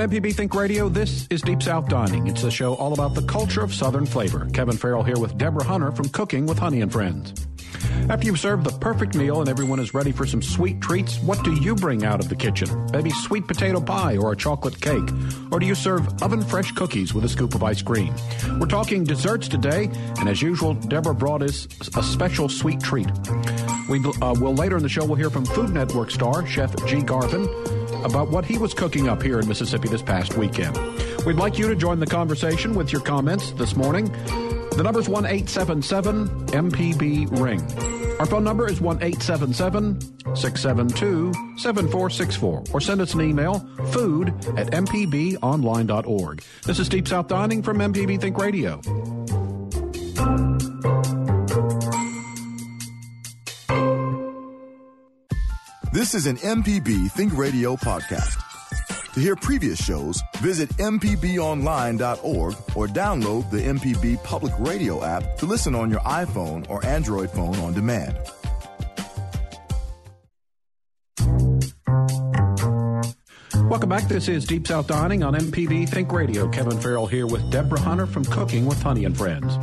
MPB Think Radio, this is Deep South Dining. It's a show all about the culture of Southern flavor. Kevin Farrell here with Deborah Hunter from Cooking with Honey and Friends. After you've served the perfect meal and everyone is ready for some sweet treats, what do you bring out of the kitchen? Maybe sweet potato pie or a chocolate cake? Or do you serve oven fresh cookies with a scoop of ice cream? We're talking desserts today, and as usual, Deborah brought us a special sweet treat. We uh, will later in the show, we'll hear from Food Network star Chef G. Garvin about what he was cooking up here in Mississippi this past weekend. We'd like you to join the conversation with your comments this morning. The number is 1 877 MPB Ring. Our phone number is 1 877 672 7464. Or send us an email, food at mpbonline.org. This is Deep South Dining from MPB Think Radio. This is an MPB Think Radio podcast. To hear previous shows, visit MPBOnline.org or download the MPB Public Radio app to listen on your iPhone or Android phone on demand. Welcome back. This is Deep South Dining on MPB Think Radio. Kevin Farrell here with Deborah Hunter from Cooking with Honey and Friends.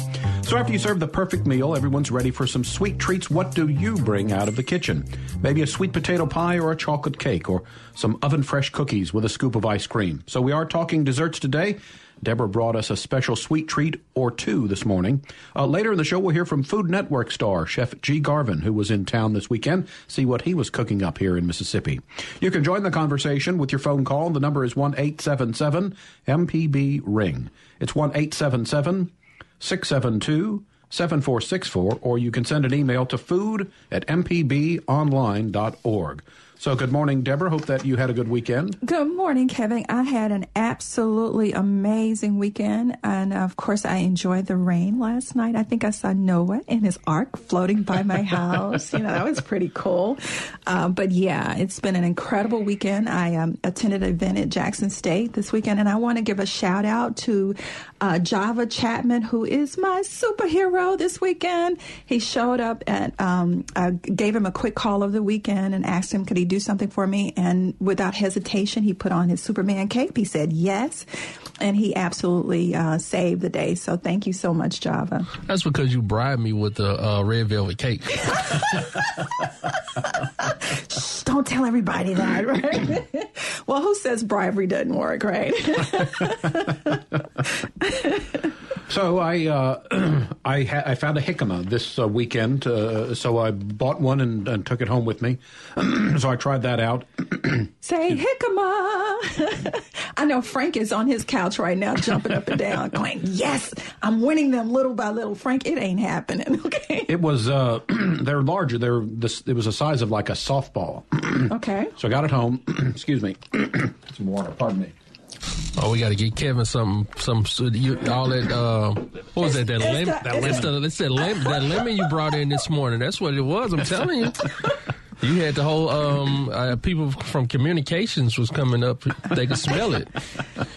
So after you serve the perfect meal, everyone's ready for some sweet treats. What do you bring out of the kitchen? Maybe a sweet potato pie or a chocolate cake or some oven fresh cookies with a scoop of ice cream. So we are talking desserts today. Deborah brought us a special sweet treat or two this morning. Uh, later in the show, we'll hear from Food Network star Chef G. Garvin, who was in town this weekend, see what he was cooking up here in Mississippi. You can join the conversation with your phone call. The number is 1 877 MPB Ring. It's 1 877 672 7464, or you can send an email to food at mpbonline.org. So, good morning, Deborah. Hope that you had a good weekend. Good morning, Kevin. I had an absolutely amazing weekend. And of course, I enjoyed the rain last night. I think I saw Noah in his ark floating by my house. you know, that was pretty cool. Um, but yeah, it's been an incredible weekend. I um, attended an event at Jackson State this weekend, and I want to give a shout out to uh, Java Chapman, who is my superhero this weekend. He showed up and um, I gave him a quick call of the weekend and asked him, could he do something for me? And without hesitation, he put on his Superman cape. He said yes. And he absolutely uh, saved the day. So thank you so much, Java. That's because you bribed me with the uh, red velvet cake. Shh, don't tell everybody that, right? well, who says bribery doesn't work, right? So I uh, I, ha- I, found a jicama this uh, weekend, uh, so I bought one and, and, took it home with me. so I tried that out. Say jicama! I know Frank is on his couch right now, jumping up and down, going, "Yes, I'm winning them little by little." Frank, it ain't happening. Okay. It was uh, they're larger. They're this. It was the size of like a softball. okay. So I got it home. Excuse me. Some water. Pardon me. Oh, we got to get Kevin some some you, all that. Uh, what was that? That lemon. That lemon. It's that lemon. That lemon you brought in this morning. That's what it was. I'm telling you. You had the whole um, uh, people from communications was coming up. They could smell it.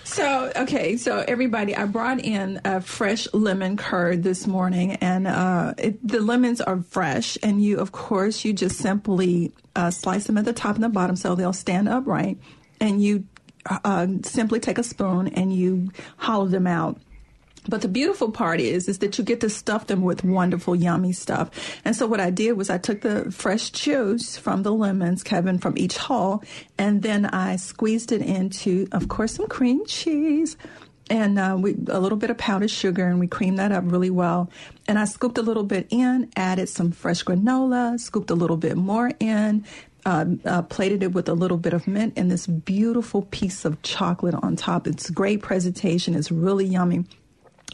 So okay, so everybody, I brought in a fresh lemon curd this morning, and uh, it, the lemons are fresh, and you, of course, you just simply uh, slice them at the top and the bottom so they'll stand upright, and you uh, simply take a spoon and you hollow them out. But the beautiful part is, is that you get to stuff them with wonderful, yummy stuff. And so what I did was I took the fresh juice from the lemons, Kevin, from each hull, and then I squeezed it into, of course, some cream cheese and uh, we, a little bit of powdered sugar, and we creamed that up really well. And I scooped a little bit in, added some fresh granola, scooped a little bit more in, uh, uh, plated it with a little bit of mint and this beautiful piece of chocolate on top. It's great presentation. It's really yummy.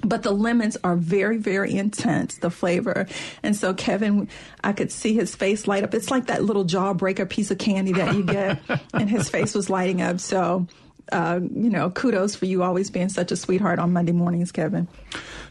But the lemons are very, very intense, the flavor. And so Kevin, I could see his face light up. It's like that little jawbreaker piece of candy that you get. and his face was lighting up. So, uh, you know, kudos for you always being such a sweetheart on Monday mornings, Kevin.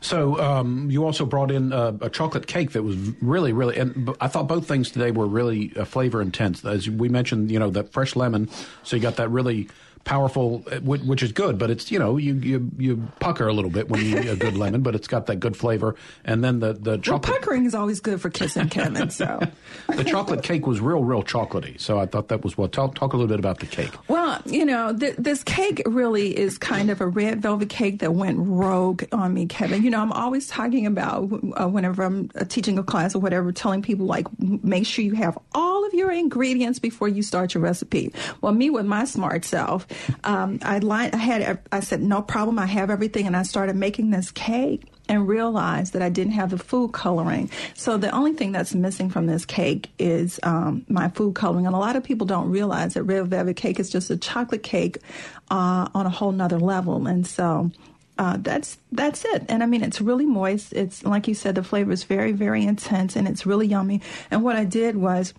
So um, you also brought in uh, a chocolate cake that was really, really, and I thought both things today were really uh, flavor intense. As we mentioned, you know, that fresh lemon, so you got that really powerful, uh, which is good. But it's you know you you, you pucker a little bit when you eat a good lemon, but it's got that good flavor. And then the the chocolate. Well, puckering is always good for kissing Kevin. So the chocolate cake was real, real chocolatey. So I thought that was well. Talk talk a little bit about the cake. Well, you know, th- this cake really is kind of a red velvet cake that went rogue on me, Kevin. You know, I'm always talking about uh, whenever I'm uh, teaching a class or whatever, telling people like make sure you have all of your ingredients before you start your recipe. Well, me with my smart self, um, I, I had I said no problem. I have everything, and I started making this cake and realized that I didn't have the food coloring. So the only thing that's missing from this cake is um, my food coloring. And a lot of people don't realize that red velvet cake is just a chocolate cake uh, on a whole nother level. And so uh, that's that's it. And I mean, it's really moist. It's like you said, the flavor is very very intense, and it's really yummy. And what I did was.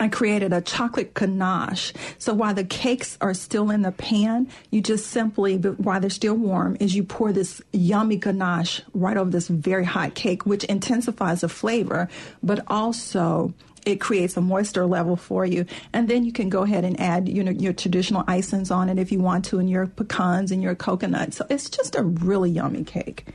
I created a chocolate ganache. So while the cakes are still in the pan, you just simply, while they're still warm, is you pour this yummy ganache right over this very hot cake, which intensifies the flavor, but also it creates a moisture level for you. And then you can go ahead and add, you know, your traditional icings on it if you want to, and your pecans and your coconut. So it's just a really yummy cake.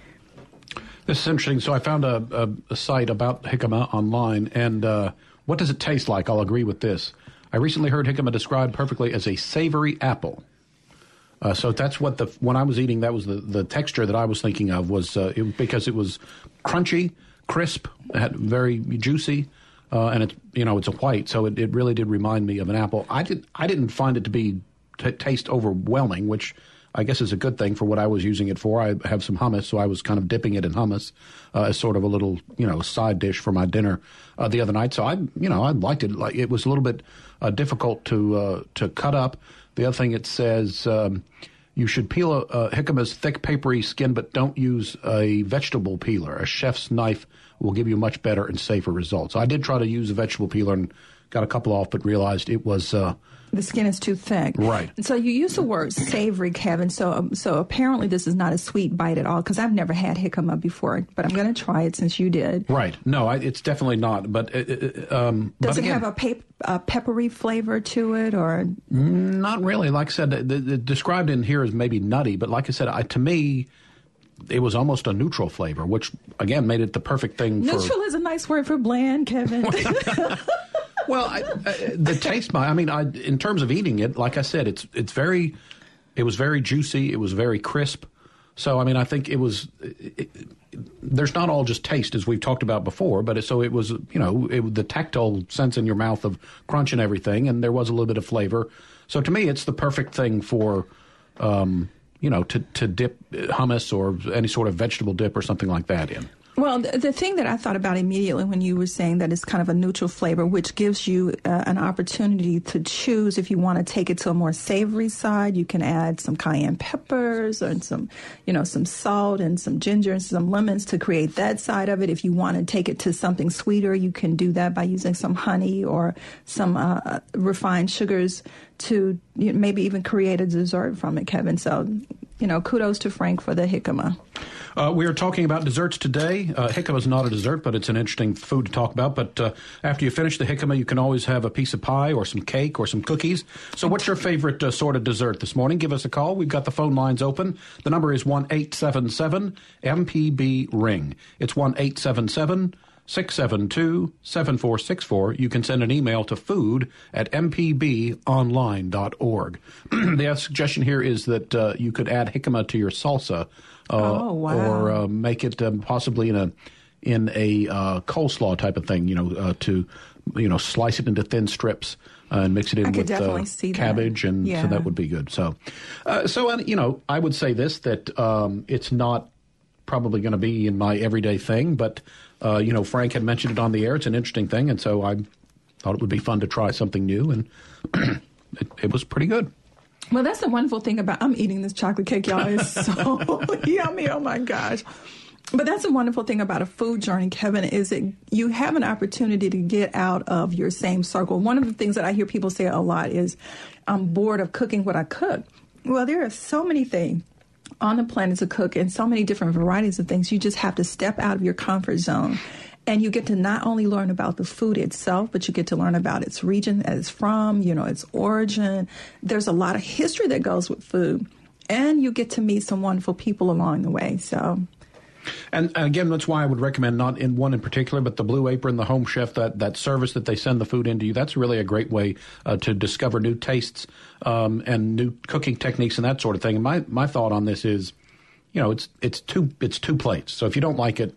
This is interesting. So I found a, a, a site about jicama online, and uh, what does it taste like? I'll agree with this. I recently heard jicama described perfectly as a savory apple. Uh, so that's what the when I was eating, that was the, the texture that I was thinking of was uh, it, because it was crunchy, crisp, had very juicy, uh, and it's you know it's a white, so it, it really did remind me of an apple. I did I didn't find it to be t- taste overwhelming, which I guess is a good thing for what I was using it for. I have some hummus, so I was kind of dipping it in hummus uh, as sort of a little you know side dish for my dinner uh, the other night. So I you know I liked it. Like it was a little bit uh, difficult to uh, to cut up. The other thing it says. Um, you should peel a, a jicama's thick, papery skin, but don't use a vegetable peeler. A chef's knife will give you much better and safer results. I did try to use a vegetable peeler and got a couple off, but realized it was. Uh, the skin is too thick. Right. And So you use the word savory, Kevin. So um, so apparently this is not a sweet bite at all because I've never had jicama before, but I'm going to try it since you did. Right. No, I, it's definitely not. But uh, uh um, does but it again, have a, pe- a, peppery flavor to it, or not really? Like I said, the, the, described in here as maybe nutty, but like I said, I, to me it was almost a neutral flavor, which again made it the perfect thing. Neutral for, is a nice word for bland, Kevin. well, I, I, the taste, I mean, I, in terms of eating it, like I said, it's it's very, it was very juicy. It was very crisp. So I mean, I think it was. It, it, there's not all just taste as we've talked about before, but it, so it was, you know, it, the tactile sense in your mouth of crunch and everything, and there was a little bit of flavor. So to me, it's the perfect thing for. Um, you know, to, to dip hummus or any sort of vegetable dip or something like that in. Well, the, thing that I thought about immediately when you were saying that it's kind of a neutral flavor, which gives you uh, an opportunity to choose if you want to take it to a more savory side. You can add some cayenne peppers and some, you know, some salt and some ginger and some lemons to create that side of it. If you want to take it to something sweeter, you can do that by using some honey or some uh, refined sugars to maybe even create a dessert from it, Kevin. So, you know, kudos to Frank for the jicama. Uh, we are talking about desserts today. Uh, jicama is not a dessert, but it's an interesting food to talk about. But uh, after you finish the jicama, you can always have a piece of pie or some cake or some cookies. So, what's your favorite uh, sort of dessert this morning? Give us a call. We've got the phone lines open. The number is one eight seven seven MPB Ring. It's one eight seven seven. 672 7464. You can send an email to food at mpbonline.org. the suggestion here is that uh, you could add jicama to your salsa. Uh, oh, wow. Or uh, make it um, possibly in a in a uh, coleslaw type of thing, you know, uh, to you know slice it into thin strips uh, and mix it in with uh, cabbage, and yeah. so that would be good. So, uh, so you know, I would say this that um, it's not probably going to be in my everyday thing, but uh, you know, Frank had mentioned it on the air. It's an interesting thing, and so I thought it would be fun to try something new, and it, it was pretty good. Well, that's the wonderful thing about I'm eating this chocolate cake, y'all. It's so yummy. Oh my gosh. But that's the wonderful thing about a food journey, Kevin, is that you have an opportunity to get out of your same circle. One of the things that I hear people say a lot is, I'm bored of cooking what I cook. Well, there are so many things on the planet to cook and so many different varieties of things. You just have to step out of your comfort zone and you get to not only learn about the food itself, but you get to learn about its region that it's from, you know, its origin. There's a lot of history that goes with food, and you get to meet some wonderful people along the way. So and, again, that's why I would recommend not in one in particular, but the Blue Apron, the Home Chef, that, that service that they send the food into you. That's really a great way uh, to discover new tastes um, and new cooking techniques and that sort of thing. And my my thought on this is, you know, it's it's two it's two plates. So if you don't like it,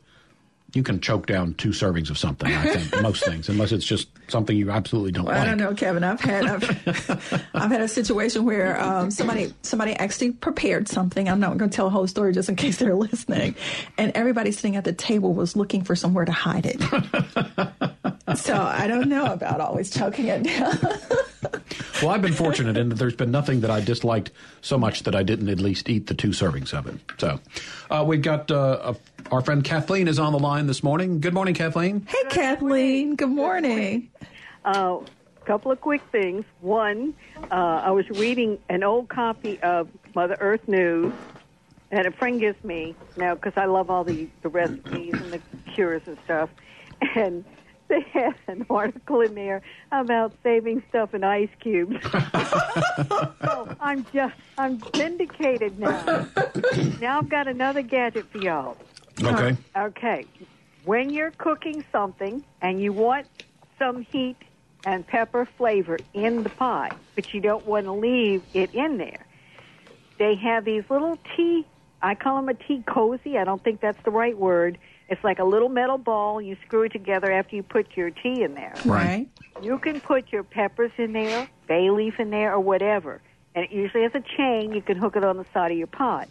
you can choke down two servings of something. I think most things, unless it's just something you absolutely don't well, like. I don't know, Kevin. I've had I've, I've had a situation where um, somebody somebody actually prepared something. I'm not going to tell a whole story just in case they're listening, and everybody sitting at the table was looking for somewhere to hide it. so I don't know about always choking it down. well, I've been fortunate in that there's been nothing that I disliked so much that I didn't at least eat the two servings of it. So uh, we've got uh, a, our friend Kathleen is on the line this morning. Good morning, Kathleen. Hey, Kathleen. Good morning. A uh, couple of quick things. One, uh, I was reading an old copy of Mother Earth News that a friend gives me now because I love all the, the recipes and the cures and stuff. And they had an article in there about saving stuff in ice cubes. so I'm just I'm vindicated now. now I've got another gadget for y'all. Okay. Okay. When you're cooking something and you want some heat and pepper flavor in the pie, but you don't want to leave it in there, they have these little tea. I call them a tea cozy. I don't think that's the right word it's like a little metal ball. You screw it together after you put your tea in there. Right. You can put your peppers in there, bay leaf in there, or whatever. And it usually has a chain. You can hook it on the side of your pot.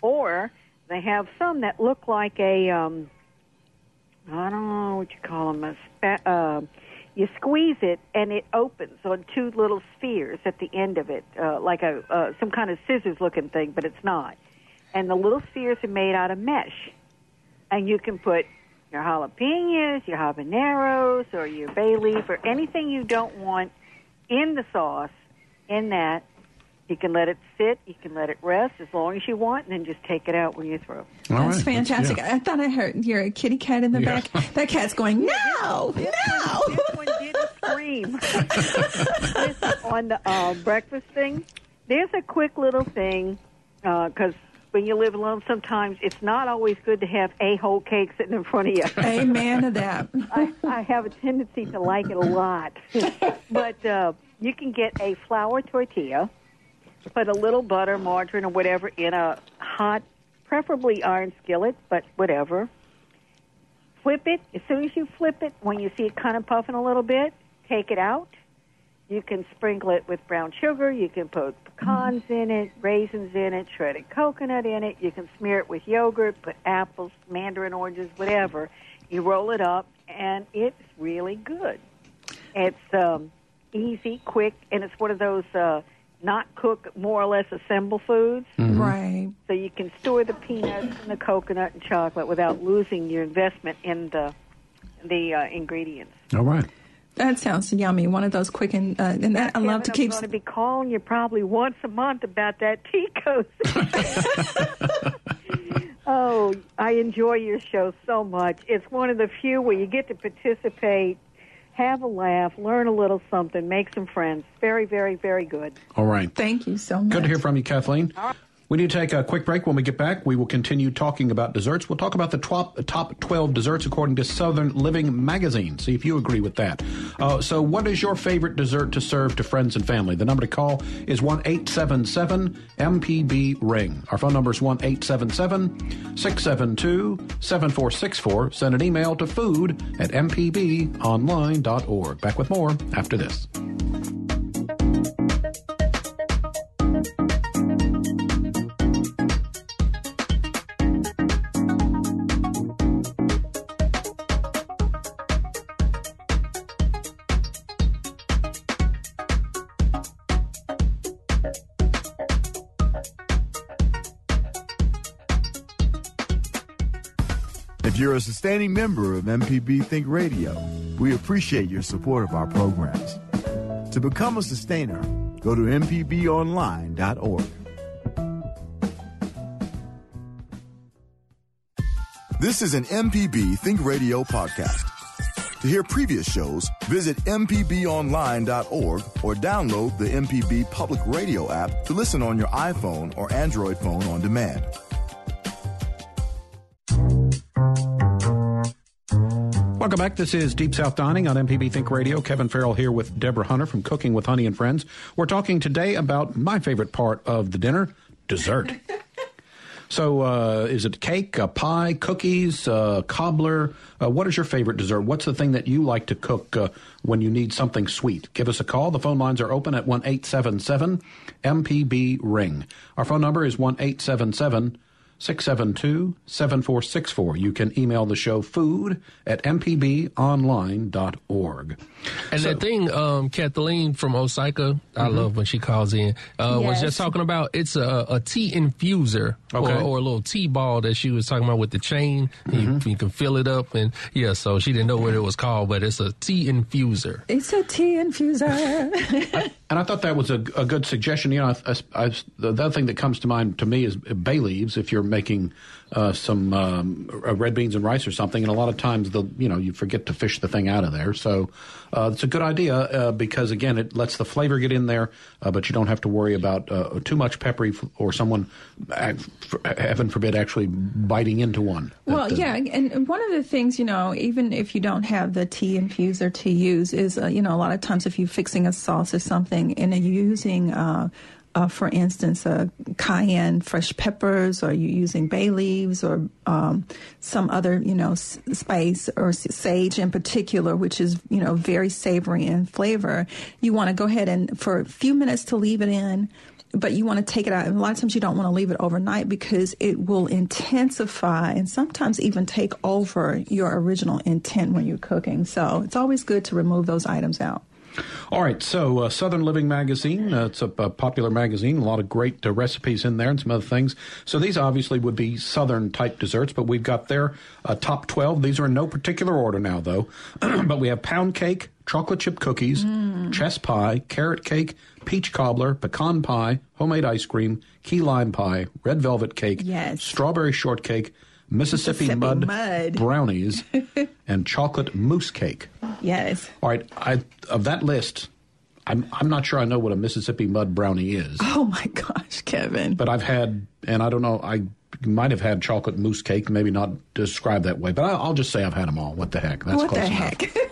Or they have some that look like a, um, I don't know what you call them, a spa- uh, you squeeze it and it opens on two little spheres at the end of it, uh, like a uh, some kind of scissors looking thing, but it's not. And the little spheres are made out of mesh and you can put your jalapenos, your habaneros, or your bay leaf, or anything you don't want in the sauce. In that, you can let it sit, you can let it rest as long as you want, and then just take it out when you throw. All That's right. fantastic. That's, yeah. I thought I heard you're a kitty cat in the yeah. back. That cat's going, no, this no. One, this one did scream. on the uh, breakfast thing, there's a quick little thing because. Uh, when you live alone, sometimes it's not always good to have a whole cake sitting in front of you. Amen to that. I, I have a tendency to like it a lot. but uh, you can get a flour tortilla, put a little butter, margarine, or whatever in a hot, preferably iron skillet, but whatever. Flip it. As soon as you flip it, when you see it kind of puffing a little bit, take it out you can sprinkle it with brown sugar. You can put pecans in it, raisins in it, shredded coconut in it. You can smear it with yogurt, put apples, mandarin oranges, whatever. You roll it up, and it's really good. It's um, easy, quick, and it's one of those uh, not cook, more or less assemble foods. Mm-hmm. Right. So you can store the peanuts and the coconut and chocolate without losing your investment in the the uh, ingredients. All right. That sounds yummy. One of those quick and uh, and that, I love to keep. I'm going to be calling you probably once a month about that tea cozy. oh, I enjoy your show so much. It's one of the few where you get to participate, have a laugh, learn a little something, make some friends. Very, very, very good. All right. Thank you so much. Good to hear from you, Kathleen. We need to take a quick break. When we get back, we will continue talking about desserts. We'll talk about the top, top 12 desserts according to Southern Living magazine. See if you agree with that. Uh, so, what is your favorite dessert to serve to friends and family? The number to call is 1 877 MPB Ring. Our phone number is 1 877 672 7464. Send an email to food at mpbonline.org. Back with more after this. You're a sustaining member of MPB Think Radio, we appreciate your support of our programs. To become a sustainer, go to MPBOnline.org. This is an MPB Think Radio podcast. To hear previous shows, visit MPBOnline.org or download the MPB Public Radio app to listen on your iPhone or Android phone on demand. Welcome back. This is Deep South Dining on MPB Think Radio. Kevin Farrell here with Deborah Hunter from Cooking with Honey and Friends. We're talking today about my favorite part of the dinner dessert. so, uh, is it cake, a pie, cookies, uh, cobbler? Uh, what is your favorite dessert? What's the thing that you like to cook uh, when you need something sweet? Give us a call. The phone lines are open at 1 877 MPB Ring. Our phone number is 1 877 672 7464. You can email the show food at mpbonline.org. And so, that thing, um, Kathleen from Osyka, I mm-hmm. love when she calls in, uh, yes. was just talking about it's a, a tea infuser okay. or, or, a little tea ball that she was talking about with the chain. Mm-hmm. You, you, can fill it up. And yeah, so she didn't know what it was called, but it's a tea infuser. It's a tea infuser. I, and I thought that was a, a good suggestion. You know, I, I, the other thing that comes to mind to me is bay leaves. If you're making uh, some um, red beans and rice or something, and a lot of times the you know you forget to fish the thing out of there. So uh, it's a good idea uh, because again it lets the flavor get in there, uh, but you don't have to worry about uh, too much peppery or someone, heaven forbid, actually biting into one. Well, that, yeah, and one of the things you know, even if you don't have the tea infuser to use, is uh, you know a lot of times if you're fixing a sauce or something and you're using uh, for instance, uh, cayenne fresh peppers, or you're using bay leaves, or um, some other, you know, s- spice or sage in particular, which is, you know, very savory in flavor. You want to go ahead and for a few minutes to leave it in, but you want to take it out. And a lot of times you don't want to leave it overnight because it will intensify and sometimes even take over your original intent when you're cooking. So it's always good to remove those items out. All right, so uh, Southern Living Magazine, uh, it's a, a, popular magazine, a lot of great uh, recipes in there and some other things. So these obviously would be Southern type desserts, but we've got their uh, top 12. These are in no particular order now, though. but we have pound cake, chocolate chip cookies, mm. chess pie, carrot cake, peach cobbler, pecan pie, homemade ice cream, key lime pie, red velvet cake, yes. strawberry shortcake, Mississippi, Mississippi mud, mud, brownies, and chocolate mousse cake. Yes. All right. I, of that list, I'm I'm not sure I know what a Mississippi mud brownie is. Oh my gosh, Kevin! But I've had, and I don't know, I might have had chocolate mousse cake, maybe not described that way, but I, will just say I've had them all. What the heck? That's what close the heck?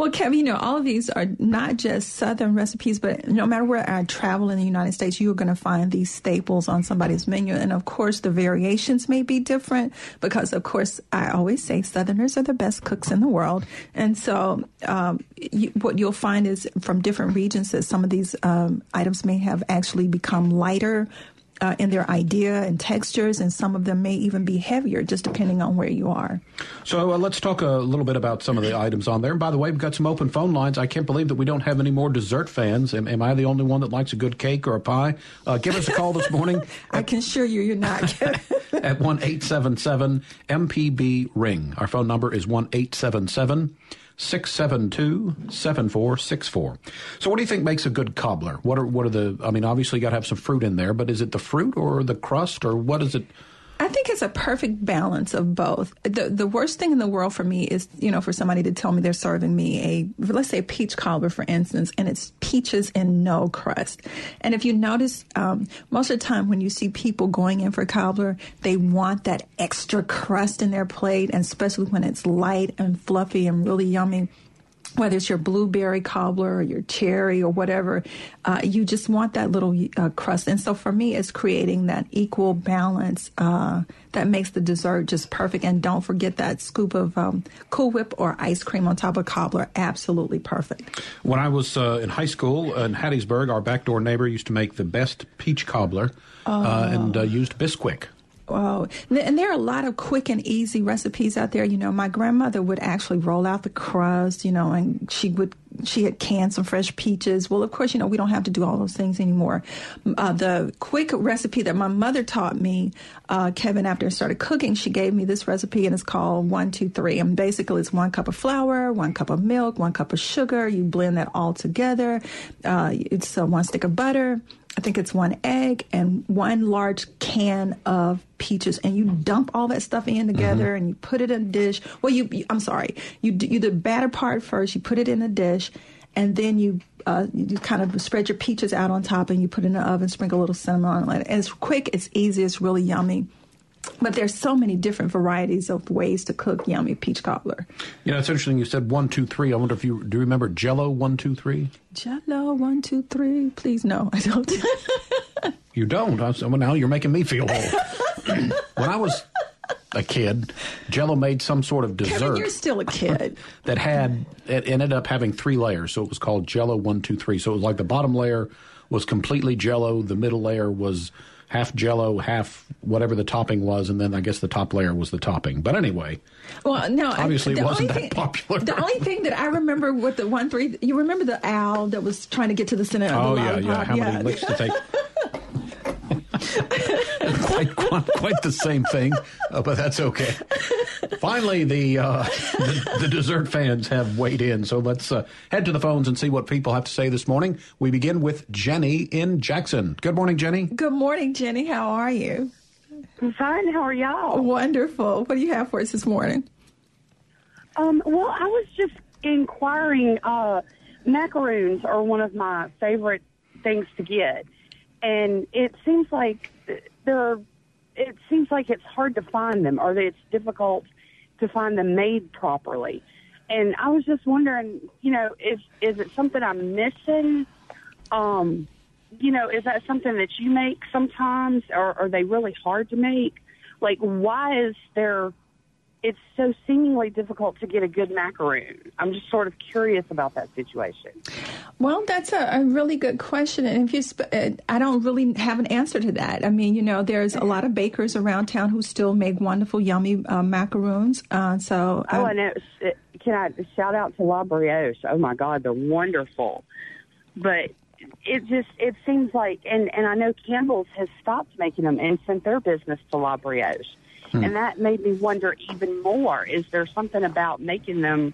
Well, Kevin, you know, all of these are not just Southern recipes, but no matter where I travel in the United States, you're going to find these staples on somebody's menu. And of course, the variations may be different because, of course, I always say Southerners are the best cooks in the world. And so, um, you, what you'll find is from different regions that some of these um, items may have actually become lighter uh, in their idea and textures, and some of them may even be heavier, just depending on where you are. So uh, let's talk a little bit about some of the items on there. And by the way, we've got some open phone lines. I can't believe that we don't have any more dessert fans. Am, am I the only one that likes a good cake or a pie? Uh, give us a call this morning. I can assure you, you're not. at one eight seven seven MPB ring. Our phone number is one eight seven seven. 672 7464. So, what do you think makes a good cobbler? What are, what are the, I mean, obviously you got to have some fruit in there, but is it the fruit or the crust or what is it? I think it's a perfect balance of both. The the worst thing in the world for me is, you know, for somebody to tell me they're serving me a let's say a peach cobbler, for instance, and it's peaches and no crust. And if you notice, um, most of the time when you see people going in for cobbler, they want that extra crust in their plate, and especially when it's light and fluffy and really yummy whether it's your blueberry cobbler or your cherry or whatever, uh, you just want that little uh, crust. And so for me, it's creating that equal balance uh, that makes the dessert just perfect. And don't forget that scoop of um, Cool Whip or ice cream on top of cobbler, absolutely perfect. When I was uh, in high school in Hattiesburg, our backdoor neighbor used to make the best peach cobbler uh, oh. and uh, used Bisquick. Oh, and there are a lot of quick and easy recipes out there. You know, my grandmother would actually roll out the crust, you know, and she would she had canned some fresh peaches. Well, of course, you know, we don't have to do all those things anymore. Uh, the quick recipe that my mother taught me, uh, Kevin, after I started cooking, she gave me this recipe and it's called one, two, three. And basically it's one cup of flour, one cup of milk, one cup of sugar. You blend that all together. Uh, it's uh, one stick of butter, I think it's one egg and one large can of peaches, and you dump all that stuff in together, mm-hmm. and you put it in a dish. Well, you, you I'm sorry, you do you the batter part first. You put it in a dish, and then you uh, you kind of spread your peaches out on top, and you put it in the oven, sprinkle a little cinnamon on it. And it's quick, it's easy, it's really yummy. But there's so many different varieties of ways to cook yummy peach cobbler. You know, it's interesting. You said one, two, three. I wonder if you do you remember Jello one, two, three. Jello one, two, three. Please, no, I don't. you don't. I, well, now you're making me feel old. when I was a kid, Jello made some sort of dessert. Kevin, you're still a kid. that had it ended up having three layers, so it was called Jello one, two, three. So it was like the bottom layer was completely Jello, the middle layer was half jello, half whatever the topping was, and then I guess the top layer was the topping. But anyway, well, no, obviously it wasn't that popular. The only thing that I remember with the one three, you remember the owl that was trying to get to the center of oh, the yeah, yeah. How yeah. many licks to take? quite, quite, quite, the same thing, uh, but that's okay. Finally, the, uh, the, the dessert fans have weighed in, so let's uh, head to the phones and see what people have to say this morning. We begin with Jenny in Jackson. Good morning, Jenny. Good morning, Jenny. How are you? I'm fine. How are y'all? Wonderful. What do you have for us this morning? Um, well, I was just inquiring. Uh, macaroons are one of my favorite things to get and it seems like there it seems like it's hard to find them or it's difficult to find them made properly. And I was just wondering, you know, is is it something I'm missing? Um, you know, is that something that you make sometimes, or are they really hard to make? Like, why is there it's so seemingly difficult to get a good macaroon? I'm just sort of curious about that situation. Well, that's a, a really good question, and if you, sp- uh, I don't really have an answer to that. I mean, you know, there's a lot of bakers around town who still make wonderful, yummy uh, macaroons. Uh, so, oh, and it, can I shout out to La Brioche? Oh my God, they're wonderful. But it just it seems like, and and I know Campbell's has stopped making them and sent their business to La Brioche. Hmm. And that made me wonder even more is there something about making them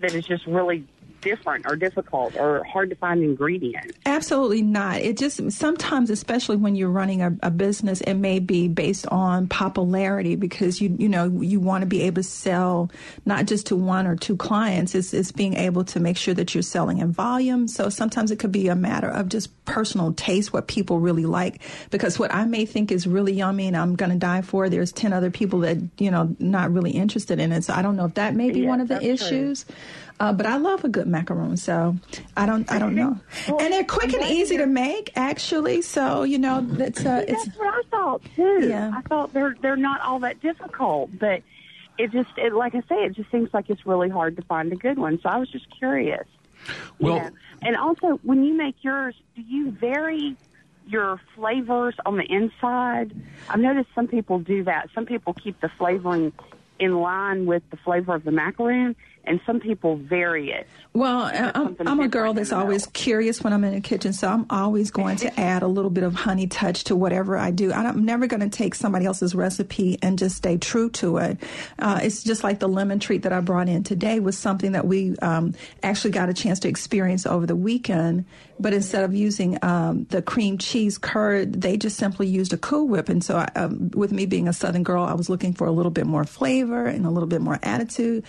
that is just really different or difficult or hard to find ingredients? Absolutely not. It just sometimes, especially when you're running a, a, business, it may be based on popularity because you you know you want to be able to sell not just to one or two clients. It's, it's being able to make sure that you're selling in volume. So sometimes it could be a matter of just personal taste, what people really like. Because what I may think is really yummy and I'm going to die for, there's ten other people that you know not really interested in it. So I don't know if that may be yes, one of the issues. True. Uh, but I love a good macaroon, so I don't I don't know. Well, and they're quick and easy to make, actually. So you know that's uh, it's. That's what I thought too. Yeah. I thought they're they're not all that difficult, but it just it like I say, it just seems like it's really hard to find a good one. So I was just curious. Well, yeah. and also when you make yours, do you vary? your flavors on the inside. I've noticed some people do that. Some people keep the flavoring in line with the flavor of the macaroon, and some people vary it. Well, I'm, I'm a girl that's always curious when I'm in the kitchen, so I'm always going to add a little bit of honey touch to whatever I do. I'm never going to take somebody else's recipe and just stay true to it. Uh, it's just like the lemon treat that I brought in today was something that we um, actually got a chance to experience over the weekend. But instead of using um, the cream cheese curd, they just simply used a Cool Whip. And so, I, um, with me being a Southern girl, I was looking for a little bit more flavor and a little bit more attitude.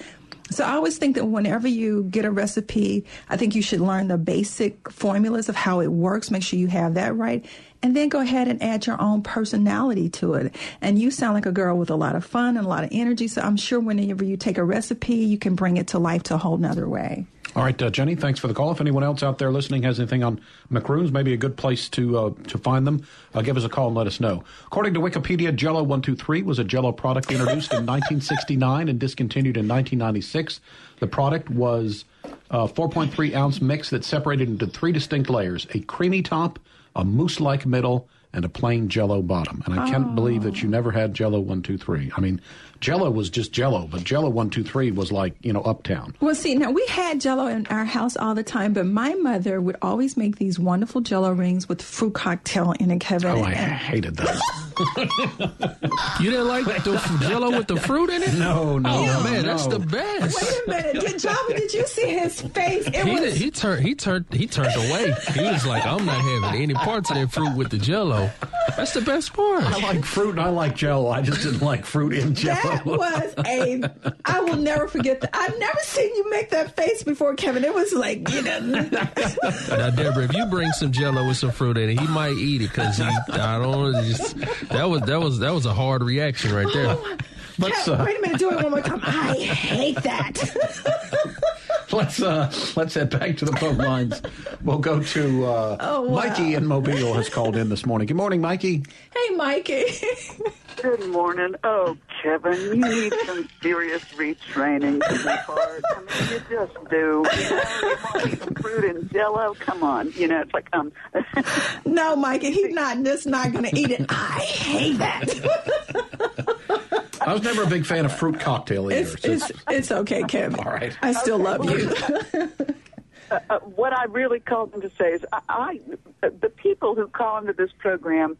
So I always think that whenever you get a recipe, I think you should learn the basic formulas of how it works. Make sure you have that right. And then go ahead and add your own personality to it. And you sound like a girl with a lot of fun and a lot of energy. So I'm sure whenever you take a recipe, you can bring it to life to a whole nother way. All right, uh, Jenny, thanks for the call. If anyone else out there listening has anything on macaroons, maybe a good place to uh, to find them, uh, give us a call and let us know. According to Wikipedia, Jello 123 was a Jello product introduced in 1969 and discontinued in 1996. The product was a 4.3 ounce mix that separated into three distinct layers: a creamy top, a mousse-like middle, and a plain Jello bottom. And I can't oh. believe that you never had Jello 123. I mean, Jello was just Jello, but Jello one two three was like you know Uptown. Well, see, now we had Jello in our house all the time, but my mother would always make these wonderful Jello rings with fruit cocktail in it, Kevin. Oh, I hated those. you didn't like the Jello with the fruit in it? No, no, Oh man, no. that's the best. Wait a minute, did Java? Did you see his face? It He, was. did- he turned he turned he turned away. He was like, I'm not having any parts of that fruit with the Jello. That's the best part. I like fruit and I like Jello. I just didn't like fruit in Jello. That was a. I will never forget that. I've never seen you make that face before, Kevin. It was like you know. Now, Deborah, if you bring some Jello with some fruit in it, he might eat it because he. I don't. Just, that was that was that was a hard reaction right there. let's Kev- uh, Wait a minute, do it one more time. I hate that. let's uh, let's head back to the phone lines. We'll go to uh, Oh, wow. Mikey in Mobile has called in this morning. Good morning, Mikey. hey, Mikey. Good morning. Oh, Kevin, you need some serious retraining to be hard. I mean, you just do. You know, you want some fruit and jello? Come on. You know, it's like, um, no, Mikey, he's not just not going to eat it. I hate that. I was never a big fan of fruit cocktail either. It's it's it's okay, Kim. All right. I still love you. uh, what I really called them to say is, I, I, the people who call into this program,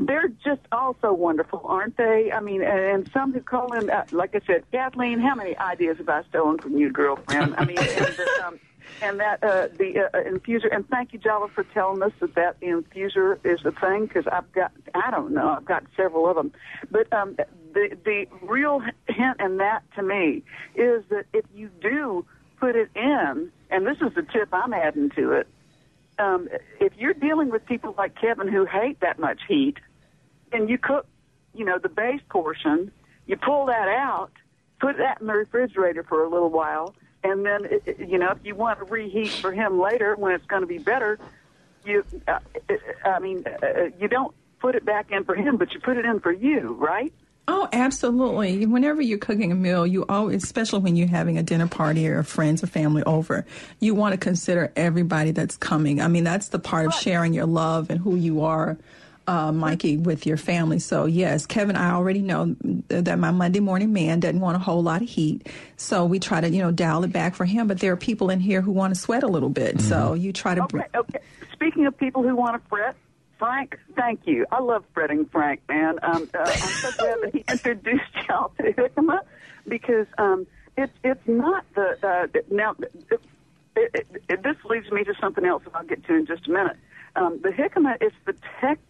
they're just all so wonderful, aren't they? I mean, and, some who call in, uh, like I said, Kathleen, how many ideas have I stolen from you, girlfriend? I mean, and, the, um, and that uh, the uh, infuser, and thank you, Jala, for telling us that that infuser is the thing because I've got, I don't know, I've got several of them, but um, the the real hint in that to me is that if you do put it in, and this is the tip I'm adding to it. Um, if you're dealing with people like Kevin who hate that much heat, and you cook, you know, the base portion, you pull that out, put that in the refrigerator for a little while, and then, it- you know, if you want to reheat for him later when it's going to be better, you, uh, I mean, uh, you don't put it back in for him, but you put it in for you, right? Oh, absolutely. Whenever you're cooking a meal, you always, especially when you're having a dinner party or friends or family over, you want to consider everybody that's coming. I mean, that's the part of sharing your love and who you are, uh, Mikey, with your family. So, yes, Kevin, I already know that my Monday morning man doesn't want a whole lot of heat. So we try to, you know, dial it back for him. But there are people in here who want to sweat a little bit. So you try to. br- Okay, okay. Speaking of people who want to fret, Frank, thank you. I love fretting Frank, man. Um, uh, I'm so glad that he introduced y'all to Jicama because um, it's it's not the uh, now. It, it, it, this leads me to something else that I'll get to in just a minute. Um, the jicama is the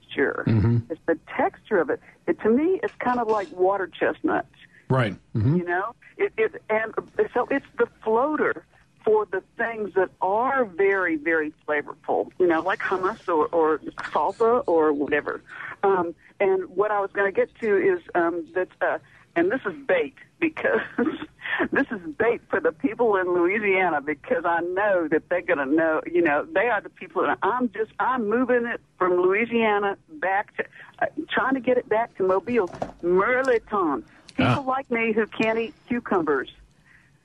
texture. It's the texture of it. it. To me, it's kind of like water chestnuts Right. hmm you know it, it and so it's the floater for the things that are very very flavorful you know like hummus or, or salsa or whatever um, and what i was going to get to is um, that uh, and this is bait because this is bait for the people in louisiana because i know that they're going to know you know they are the people that i'm just i'm moving it from louisiana back to uh, trying to get it back to mobile mirliton People Ah. like me who can't eat cucumbers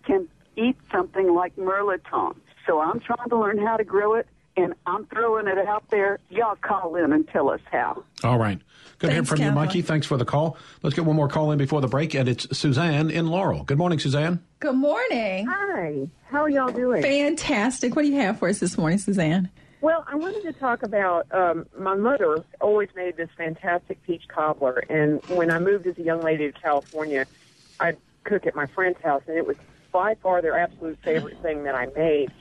can eat something like mirliton. So I'm trying to learn how to grow it, and I'm throwing it out there. Y'all call in and tell us how. All right. Good to hear Thanks, from you, Caroline. Mikey. Thanks for the call. Let's get one more call in before the break, and it's Suzanne in Laurel. Good morning, Suzanne. Good morning. Hi, how are y'all doing? Fantastic. What do you have for us this morning, Suzanne? Well, I wanted to talk about um, my mother always made this fantastic peach cobbler, and when I moved as a young lady to California, I'd cook at my friend's house, and it was by far their absolute favorite thing that I made.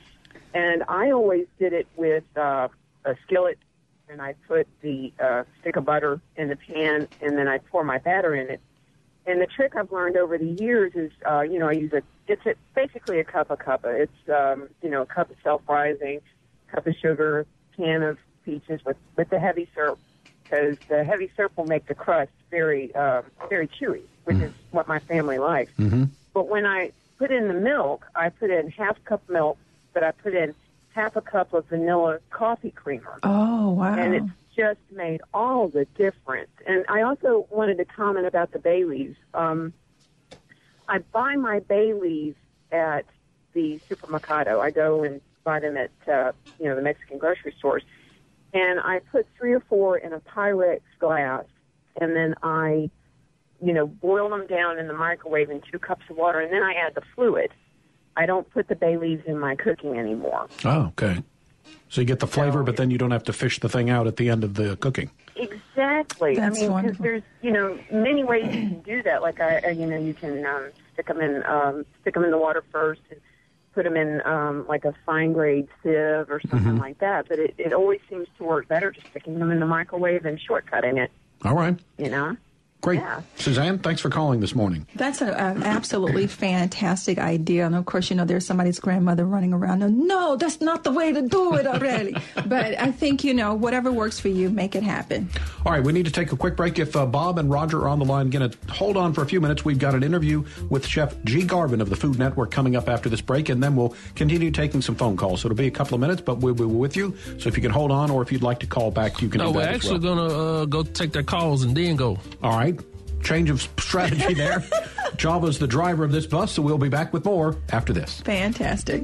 And I always did it with uh, a skillet, and I'd put the uh, stick of butter in the pan, and then I'd pour my batter in it. And the trick I've learned over the years is, uh, you know, I use a, it's a, basically a cup of cuppa. It's, um, you know, a cup of self-rising, cup of sugar, can of peaches with, with the heavy syrup, because the heavy syrup will make the crust very, um, very chewy, which is what my family likes. But when I put in the milk, I put in half cup milk, but I put in half a cup of vanilla coffee creamer Oh, wow. and it's just made all the difference. And I also wanted to comment about the bay leaves. Um, I buy my bay leaves at the supermercado. I go and buy them at uh, you know the Mexican grocery stores, and I put three or four in a Pyrex glass, and then I, you know, boil them down in the microwave in two cups of water, and then I add the fluid. I don't put the bay leaves in my cooking anymore. Oh, okay. So you get the flavor, but then you don't have to fish the thing out at the end of the cooking. Exactly. Exactly. That's I mean, because there's you know many ways you can do that. Like I, I you know, you can um, stick them in um, stick them in the water first and put them in um, like a fine grade sieve or something Mm-hmm. like that. But it, it always seems to work better just sticking them in the microwave and shortcutting it. All right. You know. Great. Yeah. Suzanne, thanks for calling this morning. That's an absolutely fantastic idea. And of course, you know, there's somebody's grandmother running around. And, no, that's not the way to do it already. but I think, you know, whatever works for you, make it happen. All right, we need to take a quick break. If uh, Bob and Roger are on the line, going to hold on for a few minutes. We've got an interview with Chef G. Garvin of the Food Network coming up after this break, and then we'll continue taking some phone calls. So it'll be a couple of minutes, but we'll be with you. So if you can hold on, or if you'd like to call back, you can No, do we're actually well. gonna uh, go take their calls and then go. All right, change of strategy there. Java's the driver of this bus, so we'll be back with more after this. Fantastic.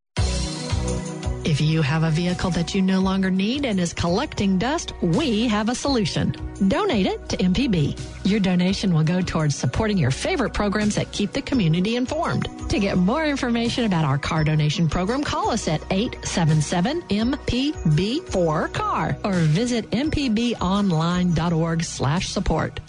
If you have a vehicle that you no longer need and is collecting dust, we have a solution. Donate it to MPB. Your donation will go towards supporting your favorite programs that keep the community informed. To get more information about our car donation program, call us at 877-MPB4CAR or visit mpbonline.org slash support.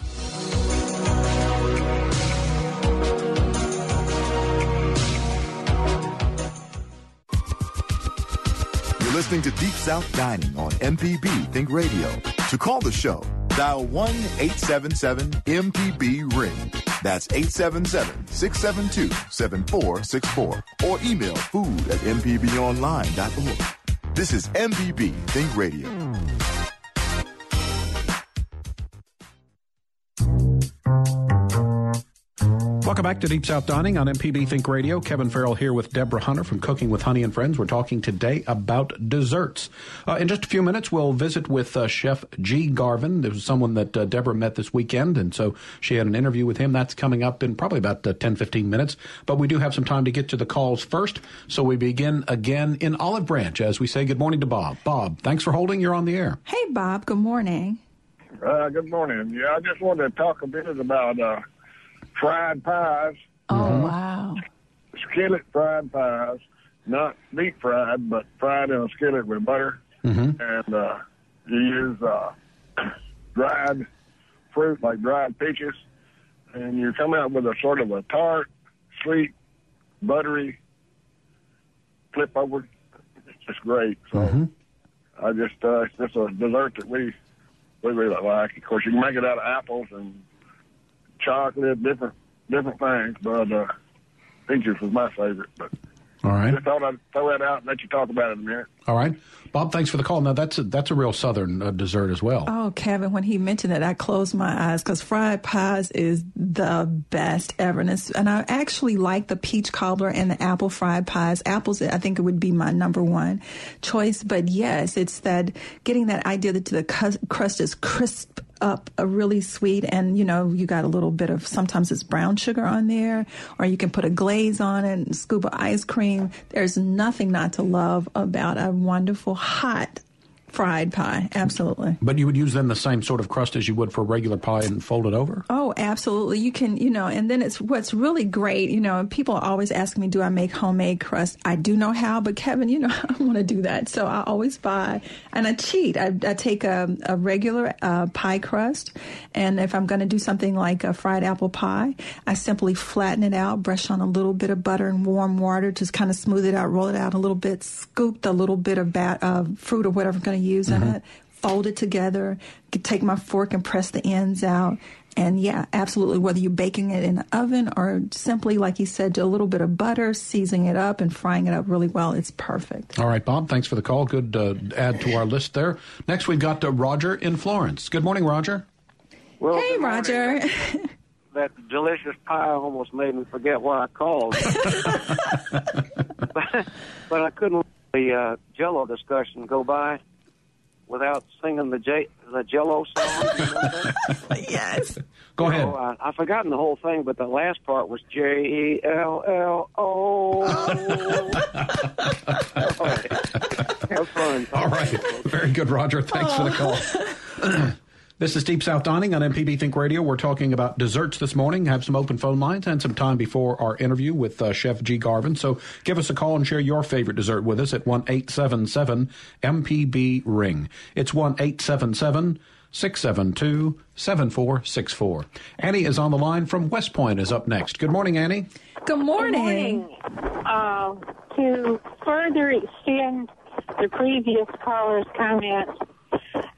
You're listening to Deep South Dining on MPB Think Radio. To call the show, dial 1 877 MPB Ring. That's 877 672 7464. Or email food at MPBOnline.org. This is MPB Think Radio. Welcome back to Deep South Dining on MPB Think Radio. Kevin Farrell here with Deborah Hunter from Cooking with Honey and Friends. We're talking today about desserts. Uh, in just a few minutes, we'll visit with uh, Chef G. Garvin. There was someone that uh, Deborah met this weekend, and so she had an interview with him. That's coming up in probably about uh, 10, 15 minutes. But we do have some time to get to the calls first. So we begin again in Olive Branch as we say good morning to Bob. Bob, thanks for holding. You're on the air. Hey, Bob. Good morning. Uh, good morning. Yeah, I just wanted to talk a bit about uh, fried pies, Oh, wow. skillet fried pies, not deep fried, but fried in a skillet with butter. Mm-hmm. And uh, you use uh, dried fruit like dried peaches, and you come out with a sort of a tart, sweet, buttery flip over. It's just great. So Mm-hmm. I just uh, it's just a dessert that we we really like. Of course, you can make it out of apples and chocolate, different different things. But uh, peaches was my favorite. But All right. just thought I'd throw that out and let you talk about it in a minute. All right. Bob, thanks for the call. Now, that's a, that's a real Southern uh, dessert as well. Oh, Kevin, when he mentioned it, I closed my eyes because fried pies is the best ever. And, it's, and I actually like the peach cobbler and the apple fried pies. Apples, I think it would be my number one choice. But yes, it's that getting that idea that the cus- crust is crisp up a really sweet and you know you got a little bit of sometimes it's brown sugar on there or you can put a glaze on it and scoop of ice cream. There's nothing not to love about a wonderful hot fried pie absolutely But you would use then the same sort of crust as you would for regular pie and fold it over? Oh, absolutely. You can, you know, and then it's what's really great, you know, people always ask me, do I make homemade crust? I do know how, but Kevin, you know, I want to do that. So I always buy and I cheat. I, I take a, a regular uh, pie crust. And if I'm going to do something like a fried apple pie, I simply flatten it out, brush on a little bit of butter and warm water, just kind of smooth it out, roll it out a little bit, scoop the little bit of bat, uh, fruit or whatever I'm going to use in it fold it together, could take my fork and press the ends out. And yeah, absolutely. Whether you're baking it in the oven or simply, like you said, a little bit of butter, seasoning it up and frying it up really well, it's perfect. All right, Bob, thanks for the call. Good uh, add to our list there. Next, we've got uh, Roger in Florence. Good morning, Roger. Well, hey, good morning. Roger. That delicious pie almost made me forget why I called. but, but I couldn't let the uh, Jello discussion go by without singing the J the Jello song. You know that? yes. Go ahead. I, I've forgotten the whole thing, but the last part was J E L L O. Have fun. All right. Very good, Roger. Thanks for the call. This is Deep South Dining on MPB Think Radio. We're talking about desserts this morning. Have some open phone lines and some time before our interview with uh, Chef G. Garvin. So give us a call and share your favorite dessert with us at 1 877 MPB Ring. It's 1 877 672 7464. Annie is on the line from West Point, is up next. Good morning, Annie. Good morning. Uh, to further extend the previous caller's comments,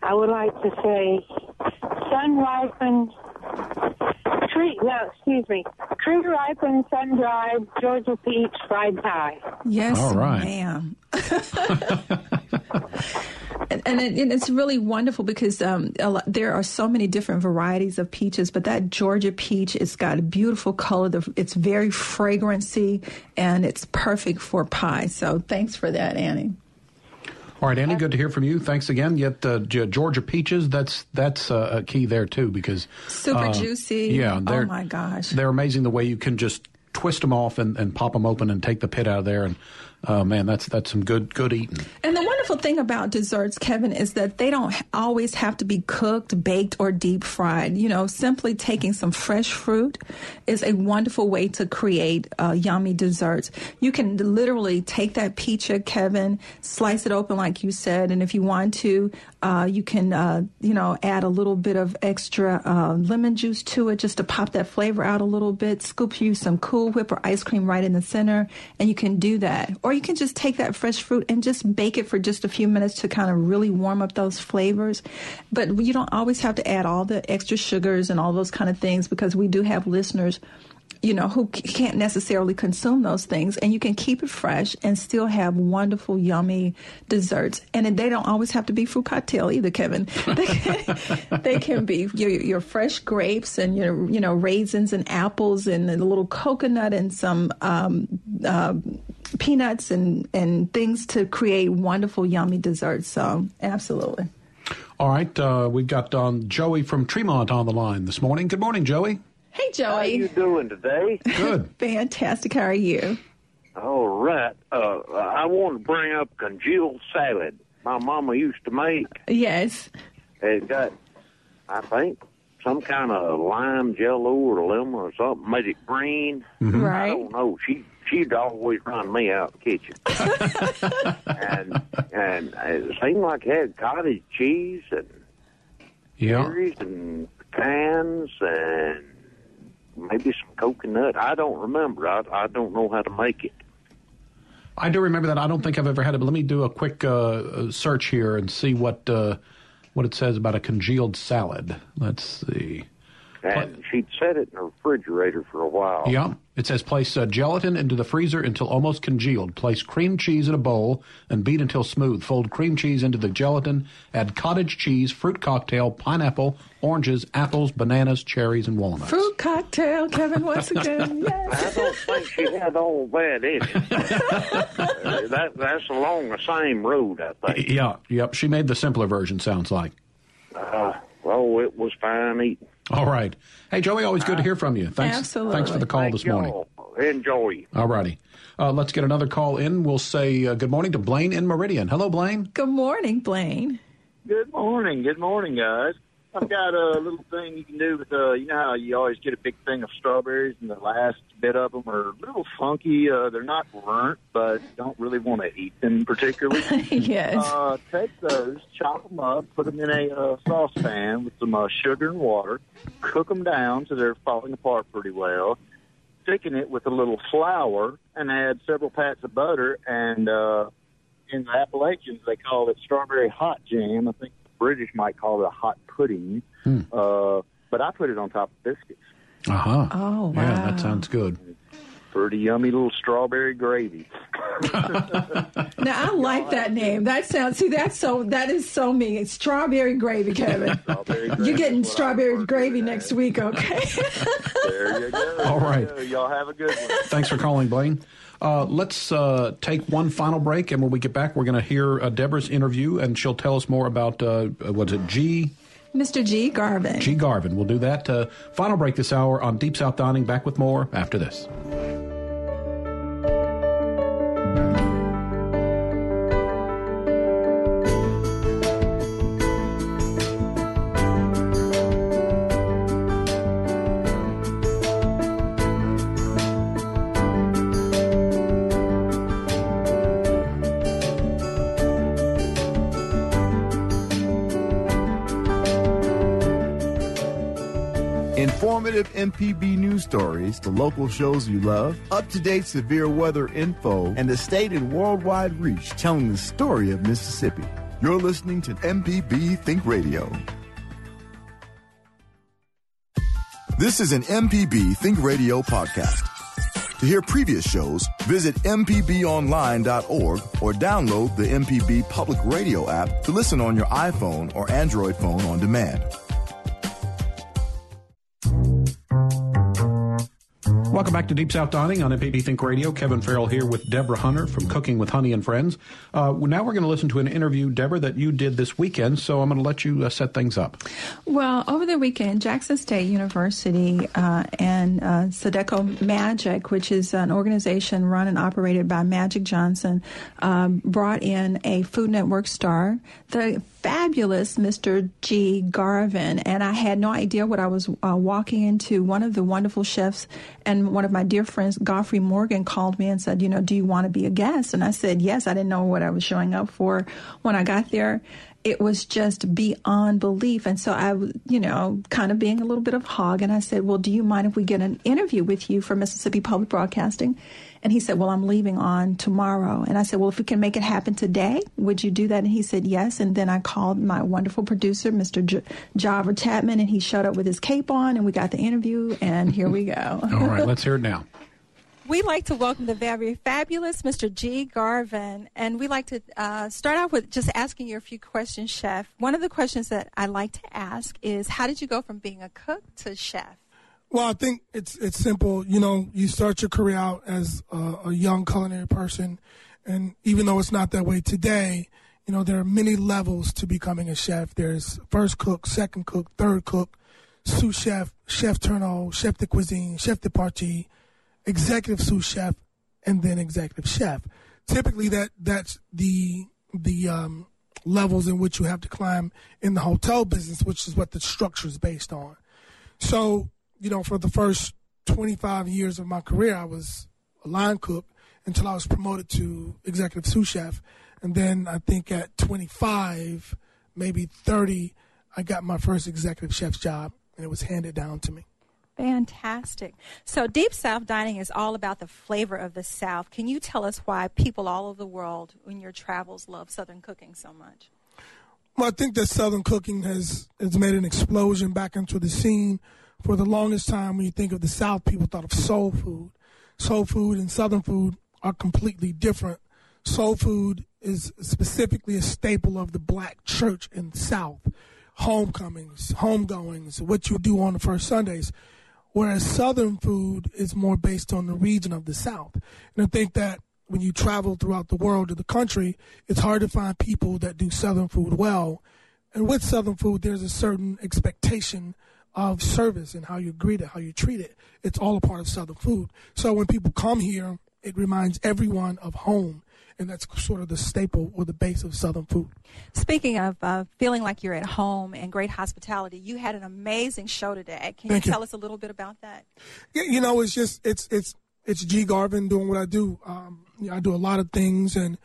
I would like to say sun ripened, tree, no, excuse me, tree ripened, sun dried Georgia peach fried pie. Yes, All right. ma'am. and and, it, and it's really wonderful because um, a lot, there are so many different varieties of peaches, but that Georgia peach, it's got a beautiful color. The, it's very fragrancy, and it's perfect for pie. So thanks for that, Annie. All right, Annie, good to hear from you. Thanks again. Yet uh, Georgia peaches, that's that's uh, a key there too because Super uh, juicy. Yeah, Oh they're my gosh. they're amazing the way you can just twist them off and, and pop them open and take the pit out of there and uh, man, that's that's some good good eating. And the wonderful thing about desserts, Kevin, is that they don't always have to be cooked, baked, or deep fried. You know, simply taking some fresh fruit is a wonderful way to create uh, yummy desserts. You can literally take that peach, Kevin, slice it open like you said, and if you want to, uh, you can, uh, you know, add a little bit of extra uh, lemon juice to it just to pop that flavor out a little bit. Scoop you some Cool Whip or ice cream right in the center, and you can do that. Or you can just take that fresh fruit and just bake it for just a few minutes to kind of really warm up those flavors. But you don't always have to add all the extra sugars and all those kind of things because we do have listeners you know, who can't necessarily consume those things. And you can keep it fresh and still have wonderful, yummy desserts. And they don't always have to be fruit cocktail either, Kevin. They can, they can be your, your fresh grapes and your, you know, raisins and apples and a little coconut and some um, uh, peanuts and, and things to create wonderful, yummy desserts. So, absolutely. All right, uh, we've got um, Joey from Tremont on the line this morning. Good morning, Joey. Hey, Joey. How you doing today? Good. Fantastic. How are you? All right. Uh, I want to bring up congealed salad my mama used to make. Yes. It got, I think, some kind of lime jello or lemon or something, made it green. Mhm. I don't know. She she'd always run me out the kitchen, and and it seemed like it had cottage cheese and Yeah. berries and pecans and maybe some coconut. I don't remember. I I don't know how to make it. I do remember that. I don't think I've ever had it, but let me do a quick uh, uh, search here and see what uh, what it says about a congealed salad. Let's see. And she'd set it in the refrigerator for a while. Yeah, it says place uh, gelatin into the freezer until almost congealed. Place cream cheese in a bowl and beat until smooth. Fold cream cheese into the gelatin. Add cottage cheese, fruit cocktail, pineapple, oranges, apples, bananas, cherries, and walnuts. Fruit cocktail, Kevin, once again. Yes. I don't think she had all that in it. That that's along the same road, I think. Yeah, yep. She made the simpler version. Sounds like. Uh, well, it was fine eating. All right. Hey, Joey, always good to hear from you. Thanks. Absolutely. Thanks for the call Thank this morning. y'all. Enjoy. All righty. Uh, let's get another call in. We'll say uh, good morning to Blaine in Meridian. Hello, Blaine. Good morning, Blaine. Good morning. Good morning, guys. I've got a little thing you can do with, uh, you know how you always get a big thing of strawberries and the last bit of them are a little funky. Uh, they're not burnt, but don't really want to eat them particularly. yes. Uh, take those, chop them up, put them in a uh, saucepan with some uh, sugar and water, cook them down so they're falling apart pretty well. Thicken it with a little flour and add several pats of butter. And uh, in the Appalachians, they call it strawberry hot jam. I think British might call it a hot pudding. Hmm. Uh, but I put it on top of biscuits. Uh huh. Oh, Yeah, that sounds good. Pretty yummy little strawberry gravy. Now I like that name. That sounds see that's so that is so me. It's strawberry gravy, Kevin. Strawberry You're getting is what I strawberry gravy next week, okay? There you go. All There you right. go. Y'all have a good one. Thanks for calling, Blaine. Uh, let's uh, take one final break, and when we get back, we're going to hear uh, Deborah's interview, and she'll tell us more about uh, what's it, G. Mr. G. Garvin. G. Garvin. We'll do that. Uh, final break this hour on Deep South Dining. Back with more after this. Stories, the local shows you love, up to date severe weather info, and the state and worldwide reach telling the story of Mississippi. You're listening to MPB Think Radio. This is an MPB Think Radio podcast. To hear previous shows, visit MPBOnline.org or download the MPB Public Radio app to listen on your iPhone or Android phone on demand. Welcome back to Deep South Dining on MPB Think Radio. Kevin Farrell here with Deborah Hunter from Cooking with Honey and Friends. Uh, now we're going to listen to an interview, Deborah, that you did this weekend. So I'm going to let you uh, set things up. Well, over the weekend, Jackson State University uh, and uh, Magic, which is an organization run and operated by Magic Johnson, um, brought in a Food Network star, the fabulous Mr. G. Garvin. And I had no idea what I was uh, walking into. One of the wonderful chefs and one of my dear friends, Godfrey Morgan, called me and said, You know, do you want to be a guest? And I said, Yes. I didn't know what I was showing up for when I got there it was just beyond belief. And so I, you know, kind of being a little bit of hog. And I said, well, do you mind if we get an interview with you for Mississippi Public Broadcasting? And he said, well, I'm leaving on tomorrow. And I said, well, if we can make it happen today, would you do that? And he said, yes. And then I called my wonderful producer, Mr. J- Java Chapman, and he showed up with his cape on and we got the interview and here we go. All right, let's hear it now. We'd like to welcome the very fabulous Mr. G. Garvin, and we'd like to uh, start off with just asking you a few questions, Chef. One of the questions that I like to ask is, how did you go from being a cook to chef? Well, I think it's it's simple. You know, you start your career out as a, a young culinary person, and even though it's not that way today, you know there are many levels to becoming a chef. There's first cook, second cook, third cook, sous chef, chef tournant, chef de cuisine, chef de partie executive sous chef, and then executive chef. Typically, that that's the the um, levels in which you have to climb in the hotel business, which is what the structure is based on. So, you know, for the first 25 years of my career, I was a line cook until I was promoted to executive sous chef, and then I think at 25, maybe 30, I got my first executive chef's job, and it was handed down to me. Fantastic. So, Deep South Dining is all about the flavor of the South. Can you tell us why people all over the world, in your travels, love Southern cooking so much? Well, I think that Southern cooking has, has made an explosion back into the scene. For the longest time, when you think of the South, people thought of soul food. Soul food and Southern food are completely different. Soul food is specifically a staple of the black church in the South. Homecomings, homegoings, what you do on the first Sundays. Whereas Southern food is more based on the region of the South. And I think that when you travel throughout the world or the country, it's hard to find people that do Southern food well. And with Southern food, there's a certain expectation of service and how you greet it, how you treat it. It's all a part of Southern food. So when people come here, it reminds everyone of home. And that's sort of the staple or the base of Southern food. Speaking of uh, feeling like you're at home and great hospitality, you had an amazing show today. Can you you. tell us a little bit about that? Yeah, you know, it's just it's it's it's G Garvin doing what I do. Um, I do a lot of things, and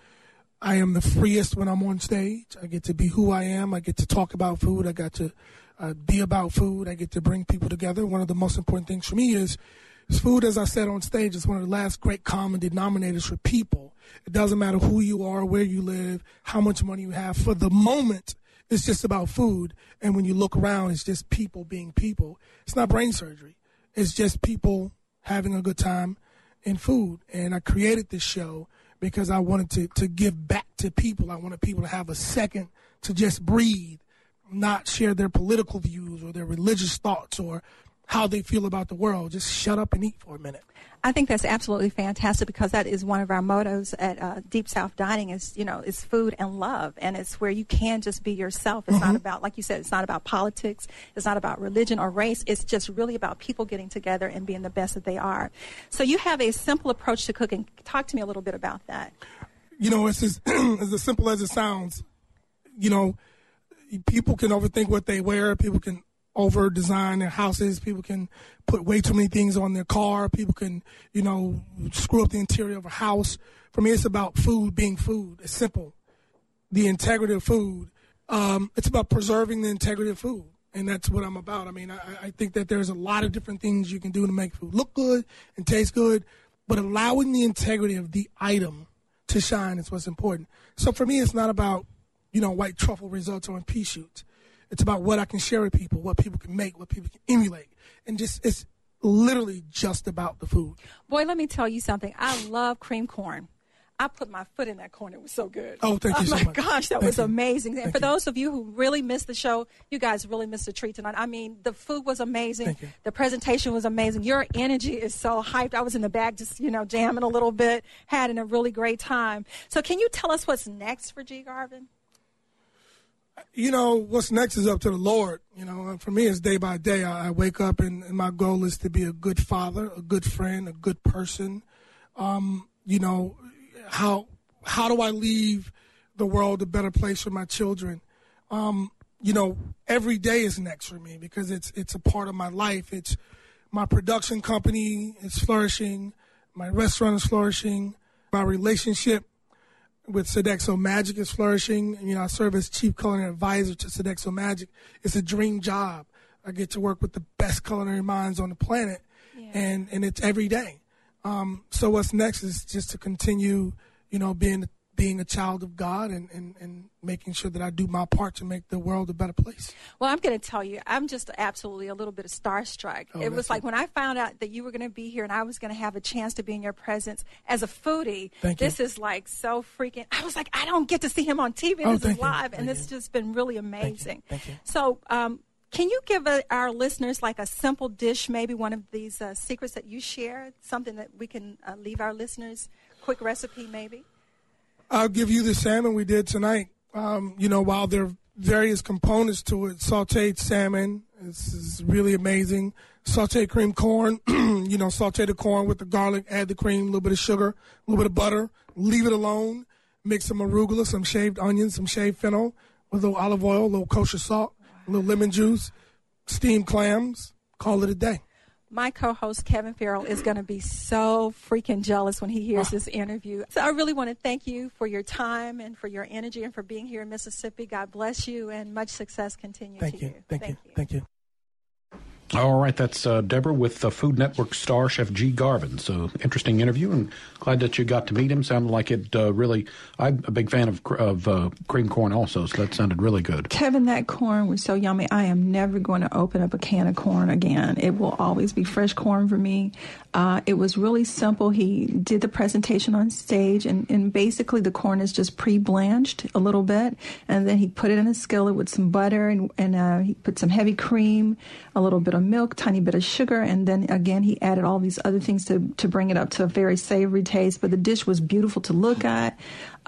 I am the freest when I'm on stage. I get to be who I am. I get to talk about food. I got to uh, be about food. I get to bring people together. One of the most important things for me is food. As I said on stage, is one of the last great common denominators for people. It doesn't matter who you are, where you live, how much money you have. For the moment, it's just about food. And when you look around, it's just people being people. It's not brain surgery. It's just people having a good time in food. And I created this show because I wanted to, to give back to people. I wanted people to have a second to just breathe, not share their political views or their religious thoughts or how they feel about the world. Just shut up and eat for a minute. I think that's absolutely fantastic because that is one of our mottos at uh, Deep South Dining is you know is food and love, and it's where you can just be yourself. It's mm-hmm. not about like you said, it's not about politics, it's not about religion or race. It's just really about people getting together and being the best that they are. So you have a simple approach to cooking. Talk to me a little bit about that. You know, it's as, it's as simple as it sounds. You know, people can overthink what they wear. People can over design their houses. People can put way too many things on their car. People can, you know, screw up the interior of a house. For me, it's about food being food. It's simple. The integrity of food. Um, it's about preserving the integrity of food. And that's what I'm about. I mean, I, I think that there's a lot of different things you can do to make food look good and taste good, but allowing the integrity of the item to shine is what's important. So for me, it's not about, you know, white truffle risotto and pea shoots. It's about what I can share with people, what people can make, what people can emulate, and just it's literally just about the food. Boy, let me tell you something. I love cream corn. I put my foot in that corn. It was so good. Oh, thank you oh, so my gosh, that thank was you. amazing. And thank for you. those of you who really missed the show, you guys really missed a treat tonight. I mean, the food was amazing. The presentation was amazing. Your energy is so hyped. I was in the back just, you know, jamming a little bit, having a really great time. So can you tell us what's next for G. Garvin? You know, what's next is up to the Lord. You know, for me, it's day by day. I, I wake up and, and, my goal is to be a good father, a good friend, a good person. Um, you know, how how do I leave the world a better place for my children? Um, you know, every day is next for me because it's it's a part of my life. It's my production company is flourishing, my restaurant is flourishing, my relationship with Sodexo Magic is flourishing. You know, I serve as chief culinary advisor to Sodexo Magic. It's a dream job. I get to work with the best culinary minds on the planet, yeah. and and it's every day. Um, so what's next is just to continue, you know, being being a child of God and, and, and making sure that I do my part to make the world a better place. Well, I'm going to tell you, I'm just absolutely a little bit of starstruck. Oh, it was like when I found out that you were going to be here and I was going to have a chance to be in your presence as a foodie. Thank this you. is like so freaking. I was like, I don't get to see him on TV. Oh, this is you. live, Thank and it's just been really amazing. Thank you. So, um, can you give uh, our listeners like a simple dish, maybe one of these uh, secrets that you share, something that we can uh, leave our listeners? Quick recipe, maybe. I'll give you the salmon we did tonight. Um, you know, while there are various components to it, sauteed salmon this is really amazing. Sauteed cream corn, you know, saute the corn with the garlic, add the cream, a little bit of sugar, a little bit of butter, leave it alone. Mix some arugula, some shaved onions, some shaved fennel a little olive oil, a little kosher salt, a little lemon juice, steamed clams. Call it a day my co-host Kevin Farrell is going to be so freaking jealous when he hears this interview. So I really want to thank you for your time and for your energy and for being here in Mississippi. God bless you and much success continue thank to you. Thank, thank you. you. Thank you. All right, that's uh, Deborah with the Food Network star chef G. Garvin. So interesting interview, and glad that you got to meet him. Sounded like it uh, really. I'm a big fan of of uh, cream corn also, so that sounded really good. Kevin, that corn was so yummy. I am never going to open up a can of corn again. It will always be fresh corn for me. Uh, it was really simple. He did the presentation on stage, and, and basically the corn is just pre-blanched a little bit, and then he put it in a skillet with some butter, and, and uh, he put some heavy cream, a little bit of milk, tiny bit of sugar, and then again he added all these other things to to bring it up to a very savory taste. But the dish was beautiful to look at.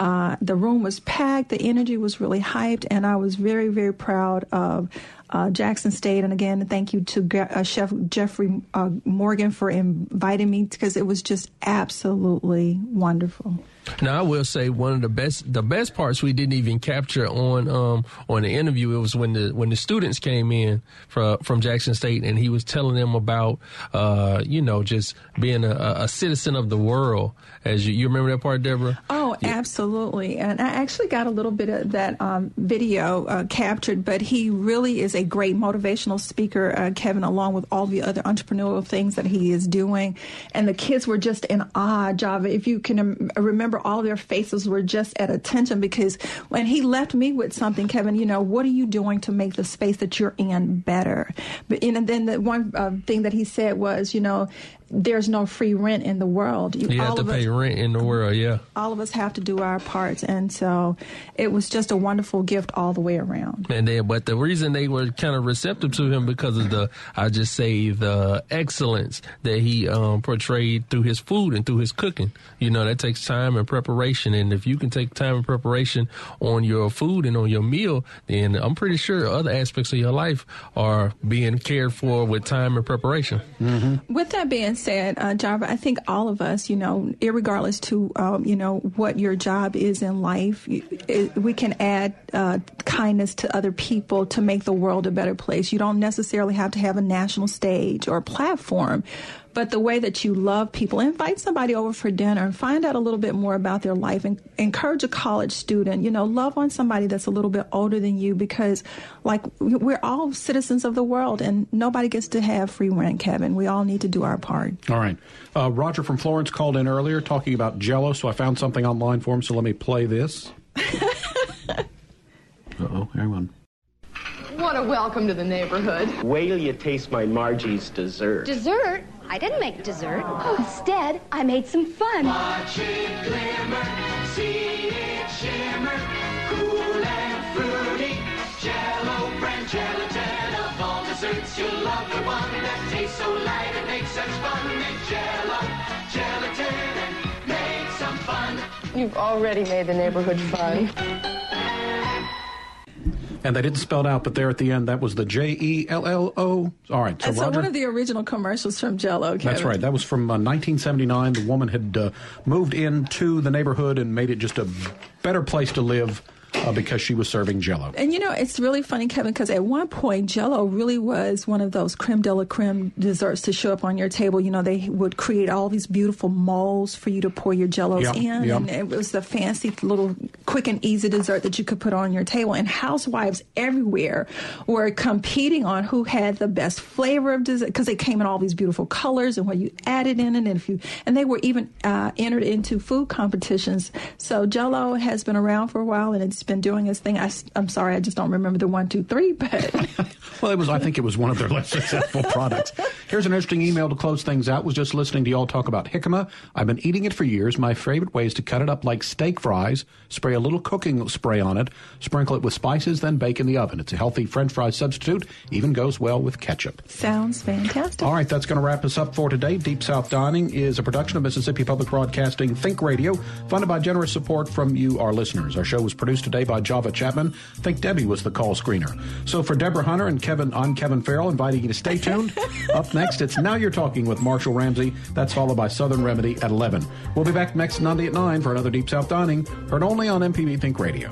Uh, the room was packed. The energy was really hyped, and I was very very proud of uh, Jackson State. And again, thank you to uh, Chef Jeffrey uh, Morgan for inviting me because it was just absolutely wonderful. Now I will say one of the best the best parts we didn't even capture on um on the interview. It was when the when the students came in from from Jackson State and he was telling them about uh you know just being a, a citizen of the world. As you, you remember that part, Deborah? Oh, absolutely. And I actually got a little bit of that um, video uh, captured, but he really is a great motivational speaker, uh, Kevin, along with all the other entrepreneurial things that he is doing. And the kids were just in awe, Java. If you can remember, all their faces were just at attention because when he left me with something, Kevin, you know, what are you doing to make the space that you're in better? But and then the one uh, thing that he said was, you know, there's no free rent in the world. You, you have to pay us, rent in the world, yeah. All of us have to do our parts, and so it was just a wonderful gift all the way around. And then, but the reason they were kind of receptive to him because of the, I just say, the excellence that he um, portrayed through his food and through his cooking. You know, that takes time and preparation, and if you can take time and preparation on your food and on your meal, then I'm pretty sure other aspects of your life are being cared for with time and preparation. Mm-hmm. With that being said, uh, Java, I think all of us, you know, regardless to, um, you know, what your job is in life, it, we can add uh, kindness to other people to make the world a better place. You don't necessarily have to have a national stage or platform, but the way that you love people, invite somebody over for dinner and find out a little bit more about their life and encourage a college student, you know, love on somebody that's a little bit older than you because like we're all citizens of the world and nobody gets to have free rent, Kevin. We all need to do our part. All right. Uh, Roger from Florence called in earlier talking about Jello, so I found something online for him, so let me play this. Uh-oh, everyone. What a welcome to the neighborhood. Wait till you taste my Margie's dessert. Dessert? I didn't make dessert. Oh, instead, I made some fun. Watch it glimmer, see it shimmer, cool and fruity. Jello of all desserts. You'll love the one that tastes so light and makes such fun. Make Jello gelatin and make some fun. You've already made the neighborhood fun. And they didn't spell it out, but there at the end, that was the J E L L O. All right. So, and so Roger, one of the original commercials from Jello. Kevin. That's right. That was from uh, 1979. The woman had uh, moved into the neighborhood and made it just a better place to live uh, because she was serving Jello. And you know, it's really funny, Kevin, because at one point Jello really was one of those creme de la creme desserts to show up on your table. You know, they would create all these beautiful molds for you to pour your Jellos yep, in, yep. and it was the fancy little quick and easy dessert that you could put on your table. And housewives everywhere were competing on who had the best flavor of dessert because they came in all these beautiful colors and what you added in it, and if you and they were even uh, entered into food competitions. So Jello has been around for a while, and it's been doing his thing. I, am sorry, I just don't remember the one, two, three, but. well, it was, I think it was one of their less successful products. Here's an interesting email to close things out. Was just listening to y'all talk about jicama. I've been eating it for years. My favorite way is to cut it up like steak fries, spray a little cooking spray on it, sprinkle it with spices, then bake in the oven. It's a healthy French fry substitute, even goes well with ketchup. Sounds fantastic. All right, that's going to wrap us up for today. Deep South Dining is a production of Mississippi Public Broadcasting Think Radio, funded by generous support from you, our listeners. Our show was produced today by Java Chapman. I think Debbie was the call screener. So for Deborah Hunter and Kevin, I'm Kevin Farrell, inviting you to stay tuned. Up next, it's Now You're Talking with Marshall Ramsey. That's followed by Southern Remedy at 11. We'll be back next Monday at 9 for another Deep South Dining, heard only on MPB Think Radio.